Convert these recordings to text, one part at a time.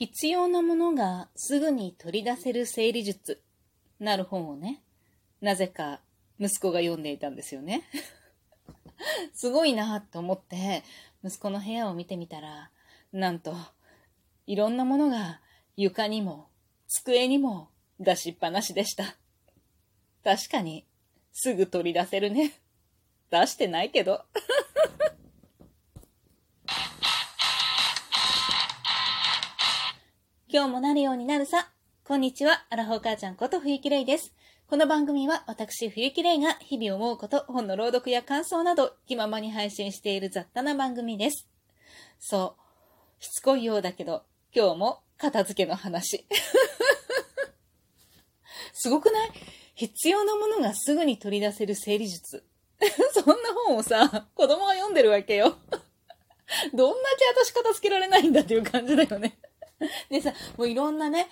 必要なものがすぐに取り出せる整理術なる本をね、なぜか息子が読んでいたんですよね。すごいなと思って息子の部屋を見てみたら、なんといろんなものが床にも机にも出しっぱなしでした。確かにすぐ取り出せるね。出してないけど。今日もなるようになるさ。こんにちは、アラフォー母ちゃんこと冬木玲です。この番組は私冬木玲が日々思うこと、本の朗読や感想など気ままに配信している雑多な番組です。そう、しつこいようだけど、今日も片付けの話。すごくない？必要なものがすぐに取り出せる整理術。そんな本をさ、子供が読んでるわけよ。どんだけ私片付けられないんだっていう感じだよね。でさ、もういろんなね、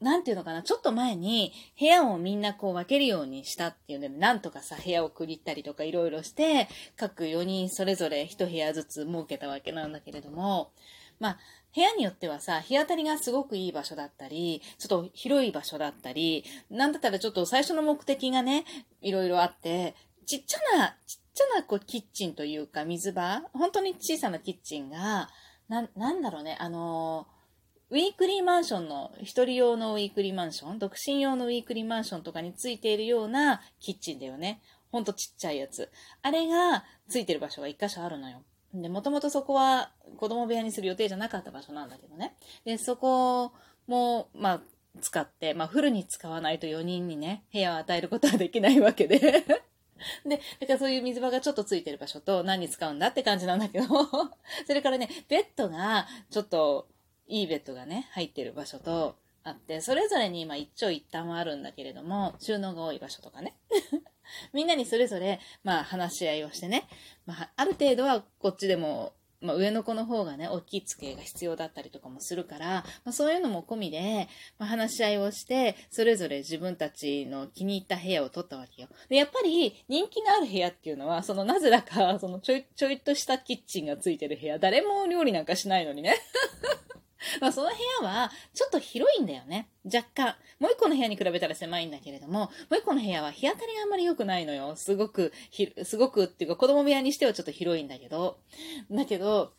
なんていうのかな、ちょっと前に部屋をみんなこう分けるようにしたっていうので、なんとかさ、部屋を区切ったりとかいろいろして、各4人それぞれ1部屋ずつ設けたわけなんだけれども、まあ、部屋によってはさ、日当たりがすごくいい場所だったり、ちょっと広い場所だったり、なんだったらちょっと最初の目的がね、いろいろあって、ちっちゃな、ちっちゃなこうキッチンというか水場、本当に小さなキッチンが、な、なんだろうね、あのーウィークリーマンションの、一人用のウィークリーマンション、独身用のウィークリーマンションとかについているようなキッチンだよね。ほんとちっちゃいやつ。あれがついてる場所が一箇所あるのよ。で、もともとそこは子供部屋にする予定じゃなかった場所なんだけどね。で、そこも、まあ、使って、まあ、フルに使わないと4人にね、部屋を与えることはできないわけで。で、だからそういう水場がちょっとついてる場所と何に使うんだって感じなんだけど、それからね、ベッドがちょっといいベッドがね、入ってる場所とあって、それぞれに今一長一短はあるんだけれども、収納が多い場所とかね。みんなにそれぞれ、まあ話し合いをしてね、まあある程度はこっちでも、まあ上の子の方がね、大きい机が必要だったりとかもするから、まあそういうのも込みで、まあ話し合いをして、それぞれ自分たちの気に入った部屋を取ったわけよ。で、やっぱり人気のある部屋っていうのは、そのなぜだか、そのちょい、ちょいとしたキッチンがついてる部屋、誰も料理なんかしないのにね。まあその部屋はちょっと広いんだよね。若干。もう一個の部屋に比べたら狭いんだけれども、もう一個の部屋は日当たりがあんまり良くないのよ。すごく、すごくっていうか子供部屋にしてはちょっと広いんだけど。だけど、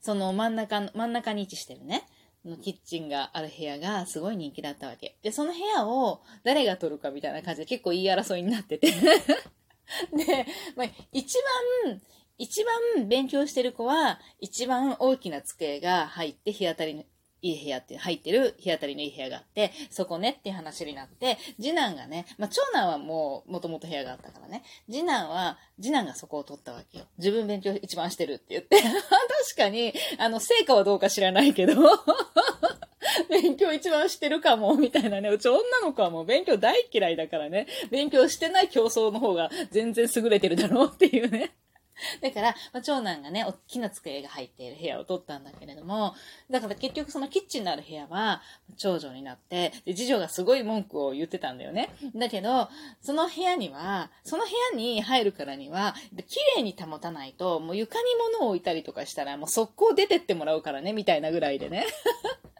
その真ん中、真ん中に位置してるね。のキッチンがある部屋がすごい人気だったわけ。で、その部屋を誰が取るかみたいな感じで結構言い争いになってて で、まあ、一番一番勉強してる子は、一番大きな机が入って日当たりのいい部屋って入ってる日当たりのいい部屋があって、そこねって話になって、次男がね、まあ、長男はもう、もともと部屋があったからね、次男は、次男がそこを取ったわけよ。自分勉強一番してるって言って。確かに、あの、成果はどうか知らないけど、勉強一番してるかも、みたいなね。うち女の子はもう勉強大嫌いだからね。勉強してない競争の方が全然優れてるだろうっていうね。だから、まあ、長男がね、大きな机が入っている部屋を取ったんだけれども、だから結局そのキッチンのある部屋は、長女になって、で、次女がすごい文句を言ってたんだよね。だけど、その部屋には、その部屋に入るからには、綺麗に保たないと、もう床に物を置いたりとかしたら、もう速攻出てってもらうからね、みたいなぐらいでね。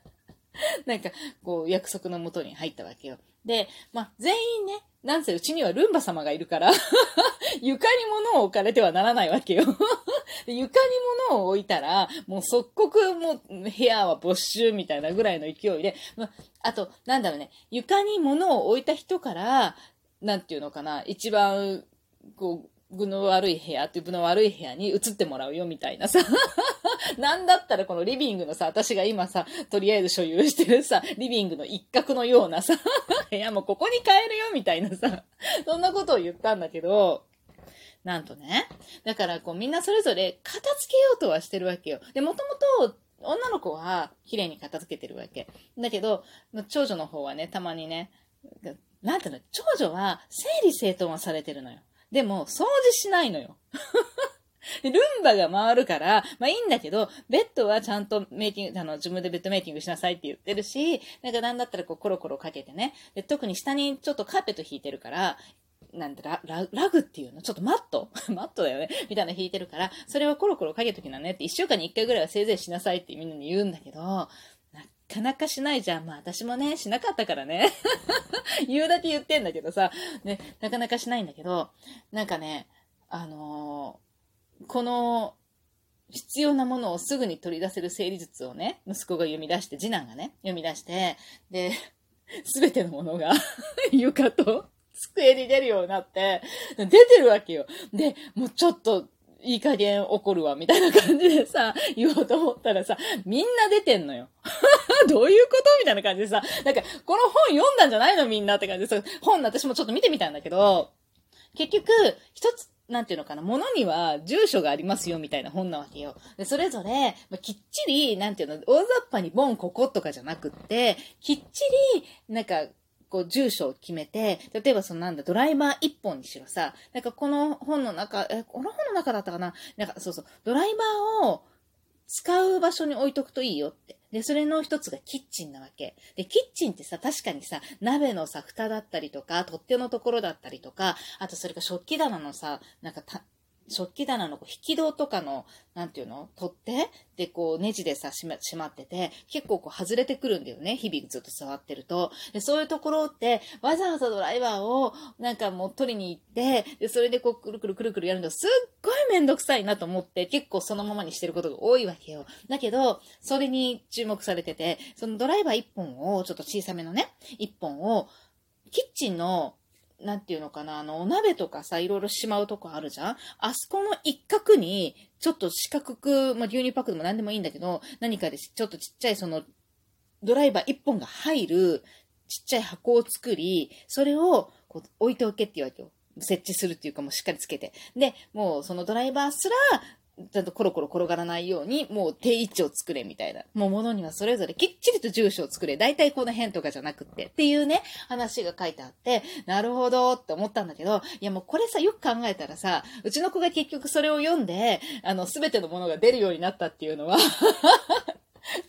なんか、こう、約束のもとに入ったわけよ。で、まあ、全員ね、なんせうちにはルンバ様がいるから 床に物を置かれてはならないわけよ 床に物を置いたら、もう即刻もう部屋は没収みたいなぐらいの勢いで、まあと、なんだろうね、床に物を置いた人から、なんていうのかな、一番、こう、具の悪い部屋っていう具の悪い部屋に移ってもらうよみたいなさ なんだったらこのリビングのさ、私が今さ、とりあえず所有してるさ、リビングの一角のようなさ、部屋もここに変えるよみたいなさ、そんなことを言ったんだけど、なんとね。だからこうみんなそれぞれ片付けようとはしてるわけよ。で、もともと女の子は綺麗に片付けてるわけ。だけど、長女の方はね、たまにね、なんていうの、長女は整理整頓はされてるのよ。でも、掃除しないのよ。ルンバが回るから、まあいいんだけど、ベッドはちゃんとメイキング、あの、自分でベッドメイキングしなさいって言ってるし、なんかなんだったらこうコロコロかけてね。で、特に下にちょっとカーペット引いてるから、なんてラ、ララグっていうの？ちょっとマット？マットだよね？みたいなの引いてるから、それをコロコロかけときなねって、一週間に一回ぐらいはせいぜいしなさいってみんなに言うんだけど、かなかしないじゃん。まあ私もね、しなかったからね。言うだけ言ってんだけどさ、ね、なかなかしないんだけど、なんかね、あのー、この、必要なものをすぐに取り出せる整理術をね、息子が読み出して、次男がね、読み出して、で、すべてのものが 床と机に出るようになって、出てるわけよ。で、もうちょっと、いい加減怒るわ、みたいな感じでさ、言おうと思ったらさ、みんな出てんのよ。どういうこと？みたいな感じでさ、なんか、この本読んだんじゃないの？みんなって感じでさ、本私もちょっと見てみたんだけど、結局、一つ、なんていうのかな、ものには住所がありますよみたいな本なわけよ。で、それぞれ、まあ、きっちり、なんていうの、大雑把にボンこことかじゃなくって、きっちり、なんか、こう、住所を決めて、例えばそのなんだ、ドライバー一本にしろさ、なんかこの本の中、え、この本の中だったかな？なんかそうそう、ドライバーを使う場所に置いとくといいよって。で、それの一つがキッチンなわけ。で、キッチンってさ、確かにさ、鍋のさ、蓋だったりとか、取っ手のところだったりとか、あとそれが食器棚のさ、なんかた、食器棚の引き戸とかの、なんていうの？取ってで、こう、ネジでさ、しま、しまってて、結構こう、外れてくるんだよね。日々ずっと触ってると。で、そういうところって、わざわざドライバーを、なんかもう取りに行って、で、それでこう、くるくるくるくるやるの、すっごいめんどくさいなと思って、結構そのままにしてることが多いわけよ。だけど、それに注目されてて、そのドライバー1本を、ちょっと小さめのね、1本を、キッチンのなんていうのかな、あの、お鍋とかさ、いろいろしまうとこあるじゃん？あそこの一角に、ちょっと四角く、まあ、牛乳パックでも何でもいいんだけど、何かでちょっとちっちゃいその、ドライバー一本が入る、ちっちゃい箱を作り、それをこう置いておけっていうわけよ。設置するっていうかもうしっかりつけて。で、もうそのドライバーすら、ちゃんとコロコロ転がらないように、もう定位置を作れみたいな。もう物にはそれぞれきっちりと住所を作れ。だいたいこの辺とかじゃなくって。っていうね、話が書いてあって、なるほどって思ったんだけど、いやもうこれさ、よく考えたらさ、うちの子が結局それを読んで、あの、すべてのものが出るようになったっていうのは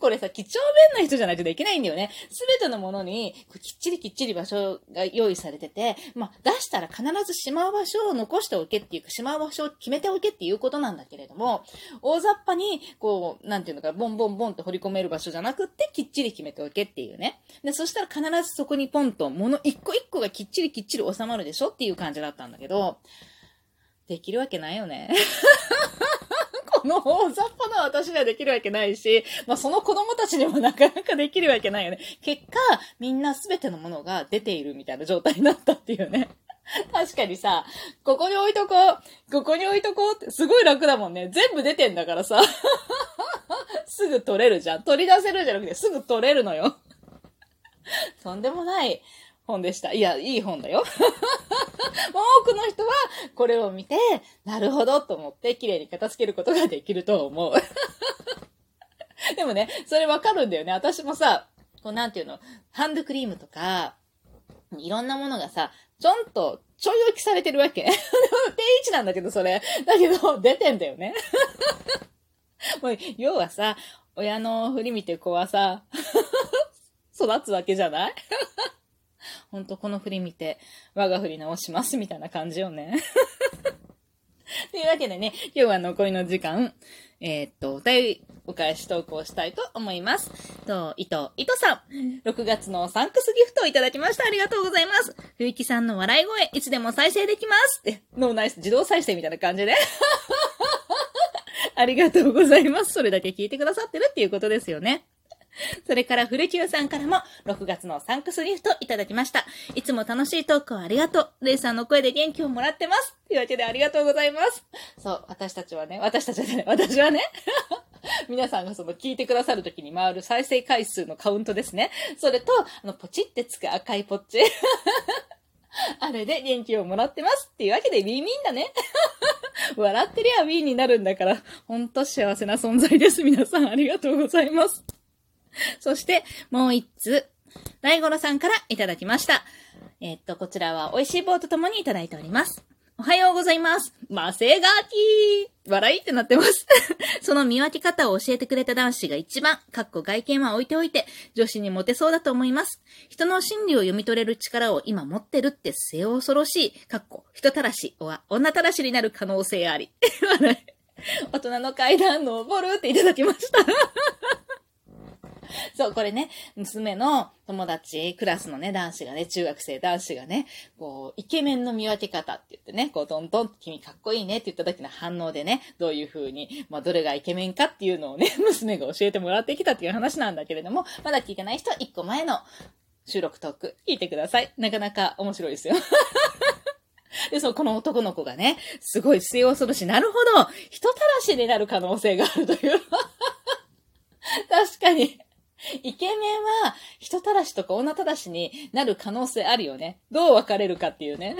これさ、几帳面な人じゃないとできないんだよね。すべてのものに、きっちりきっちり場所が用意されてて、まあ、出したら必ずしまう場所を残しておけっていうか、しまう場所を決めておけっていうことなんだけれども、大雑把に、こう、なんていうのか、ボンボンボンって掘り込める場所じゃなくって、きっちり決めておけっていうね。で、そしたら必ずそこにポンと、もの一個一個がきっちりきっちり収まるでしょっていう感じだったんだけど、できるわけないよね。この大雑把な私にはできるわけないし、まあその子供たちにもなかなかできるわけないよね。結果、みんな全てのものが出ているみたいな状態になったっていうね。確かにさ、ここに置いとこう、ここに置いとこうって、すごい楽だもんね。全部出てんだからさ。すぐ取れるじゃん。取り出せるじゃなくて、すぐ取れるのよ。とんでもない本でした。いや、いい本だよ。多くの人はこれを見て、なるほどと思って綺麗に片付けることができると思う。でもね、それわかるんだよね。私もさ、こうなんていうの、ハンドクリームとか、いろんなものがさ、ちょんと、ちょい置きされてるわけ。定位置なんだけど、それ。だけど、出てんだよね。もう、要はさ、親の振り見て子はさ、育つわけじゃない？ほんとこの振り見て、我が振り直しますみたいな感じよね。というわけでね、今日は残りの時間、えー、っと、お便り、お返し投稿したいと思います。と、伊藤、伊藤さん。6月のサンクスギフトをいただきました。ありがとうございます。冬木さんの笑い声、いつでも再生できます。って、ノーナイス、自動再生みたいな感じで。ありがとうございます。それだけ聞いてくださってるっていうことですよね。それから、古木さんからも、6月のサンクスギフトいただきました。いつも楽しいトークをありがとう。レイさんの声で元気をもらってます。というわけでありがとうございます。そう、私たちはね、私たちはね、私はね、皆さんがその聞いてくださるときに回る再生回数のカウントですね。それと、あの、ポチってつく赤いポッチ。あれで元気をもらってますっていうわけでウィンウィンだね。笑ってりゃウィンになるんだから、ほんと幸せな存在です。皆さんありがとうございます。そして、もう一つ、大五郎さんからいただきました。えー、っと、こちらは美味しい棒とともにいただいております。おはようございます。マセガキ笑いってなってます。その見分け方を教えてくれた男子が一番、かっこ外見は置いておいて、女子にモテそうだと思います。人の心理を読み取れる力を今持ってるって末恐ろしい、かっこ人たらしは女たらしになる可能性あり。笑い大人の階段登るっていただきました。そう、これね、娘の友達、クラスのね、男子がね、中学生男子がね、こう、イケメンの見分け方って言ってね、こう、トントン、君かっこいいねって言った時の反応でね、どういう風に、まあ、どれがイケメンかっていうのをね、娘が教えてもらってきたっていう話なんだけれども、まだ聞いてない人は1個前の収録トーク聞いてください。なかなか面白いですよ。で、そう、この男の子がね、すごい末恐ろしい。なるほど人たらしになる可能性があるという。確かに。イケメンは人たらしとか女たらしになる可能性あるよね。どう分かれるかっていうね。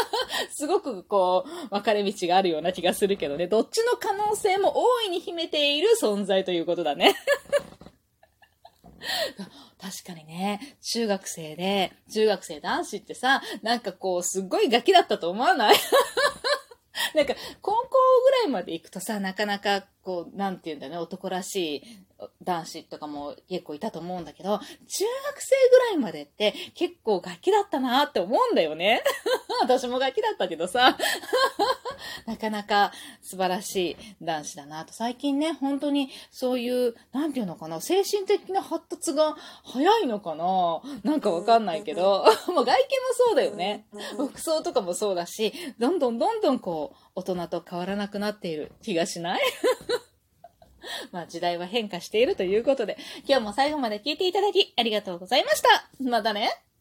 すごくこう、分かれ道があるような気がするけどね。どっちの可能性も大いに秘めている存在ということだね。確かにね、中学生で、中学生男子ってさ、なんかこう、すっごいガキだったと思わない？なんか、高校ぐらいまで行くとさ、なかなか、こう、なんて言うんだね、男らしい男子とかも結構いたと思うんだけど、中学生ぐらいまでって結構ガキだったなって思うんだよね。私もガキだったけどさ。なかなか素晴らしい男子だなと。最近ね、本当にそういう、なんていうのかな、精神的な発達が早いのかななんかわかんないけど、もう外見もそうだよね。服装とかもそうだし、どんどんどんどんこう、大人と変わらなくなっている気がしない？まあ時代は変化しているということで、今日も最後まで聞いていただきありがとうございました。またね。